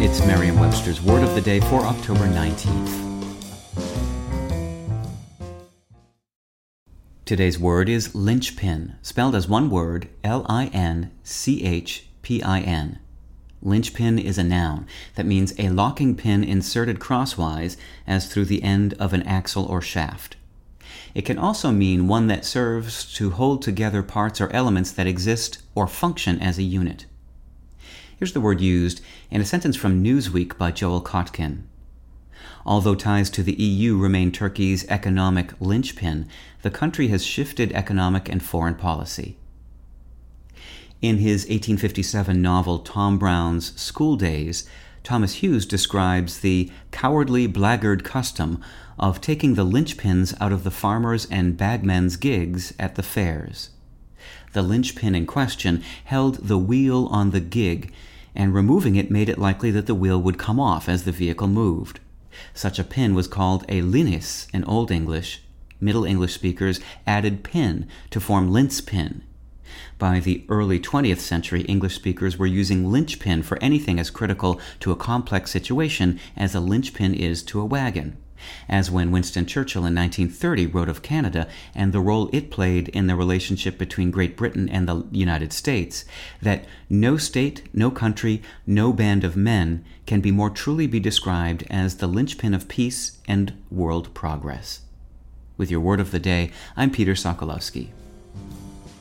It's Merriam Webster's Word of the Day for October 19th. Today's word is linchpin, spelled as one word L I N C H P I N. Linchpin is a noun that means a locking pin inserted crosswise as through the end of an axle or shaft. It can also mean one that serves to hold together parts or elements that exist or function as a unit. Here's the word used in a sentence from Newsweek by Joel Kotkin. Although ties to the EU remain Turkey's economic linchpin, the country has shifted economic and foreign policy. In his 1857 novel Tom Brown's School Days, Thomas Hughes describes the cowardly blackguard custom of taking the linchpins out of the farmers' and bagmen's gigs at the fairs. The lynspin in question held the wheel on the gig, and removing it made it likely that the wheel would come off as the vehicle moved. Such a pin was called a lynis in Old English. Middle English speakers added pin to form linchpin. By the early 20th century, English speakers were using linchpin for anything as critical to a complex situation as a linchpin is to a wagon. As when Winston Churchill in 1930 wrote of Canada and the role it played in the relationship between Great Britain and the United States, that no state, no country, no band of men can be more truly be described as the linchpin of peace and world progress. With your word of the day, I'm Peter Sokolowski.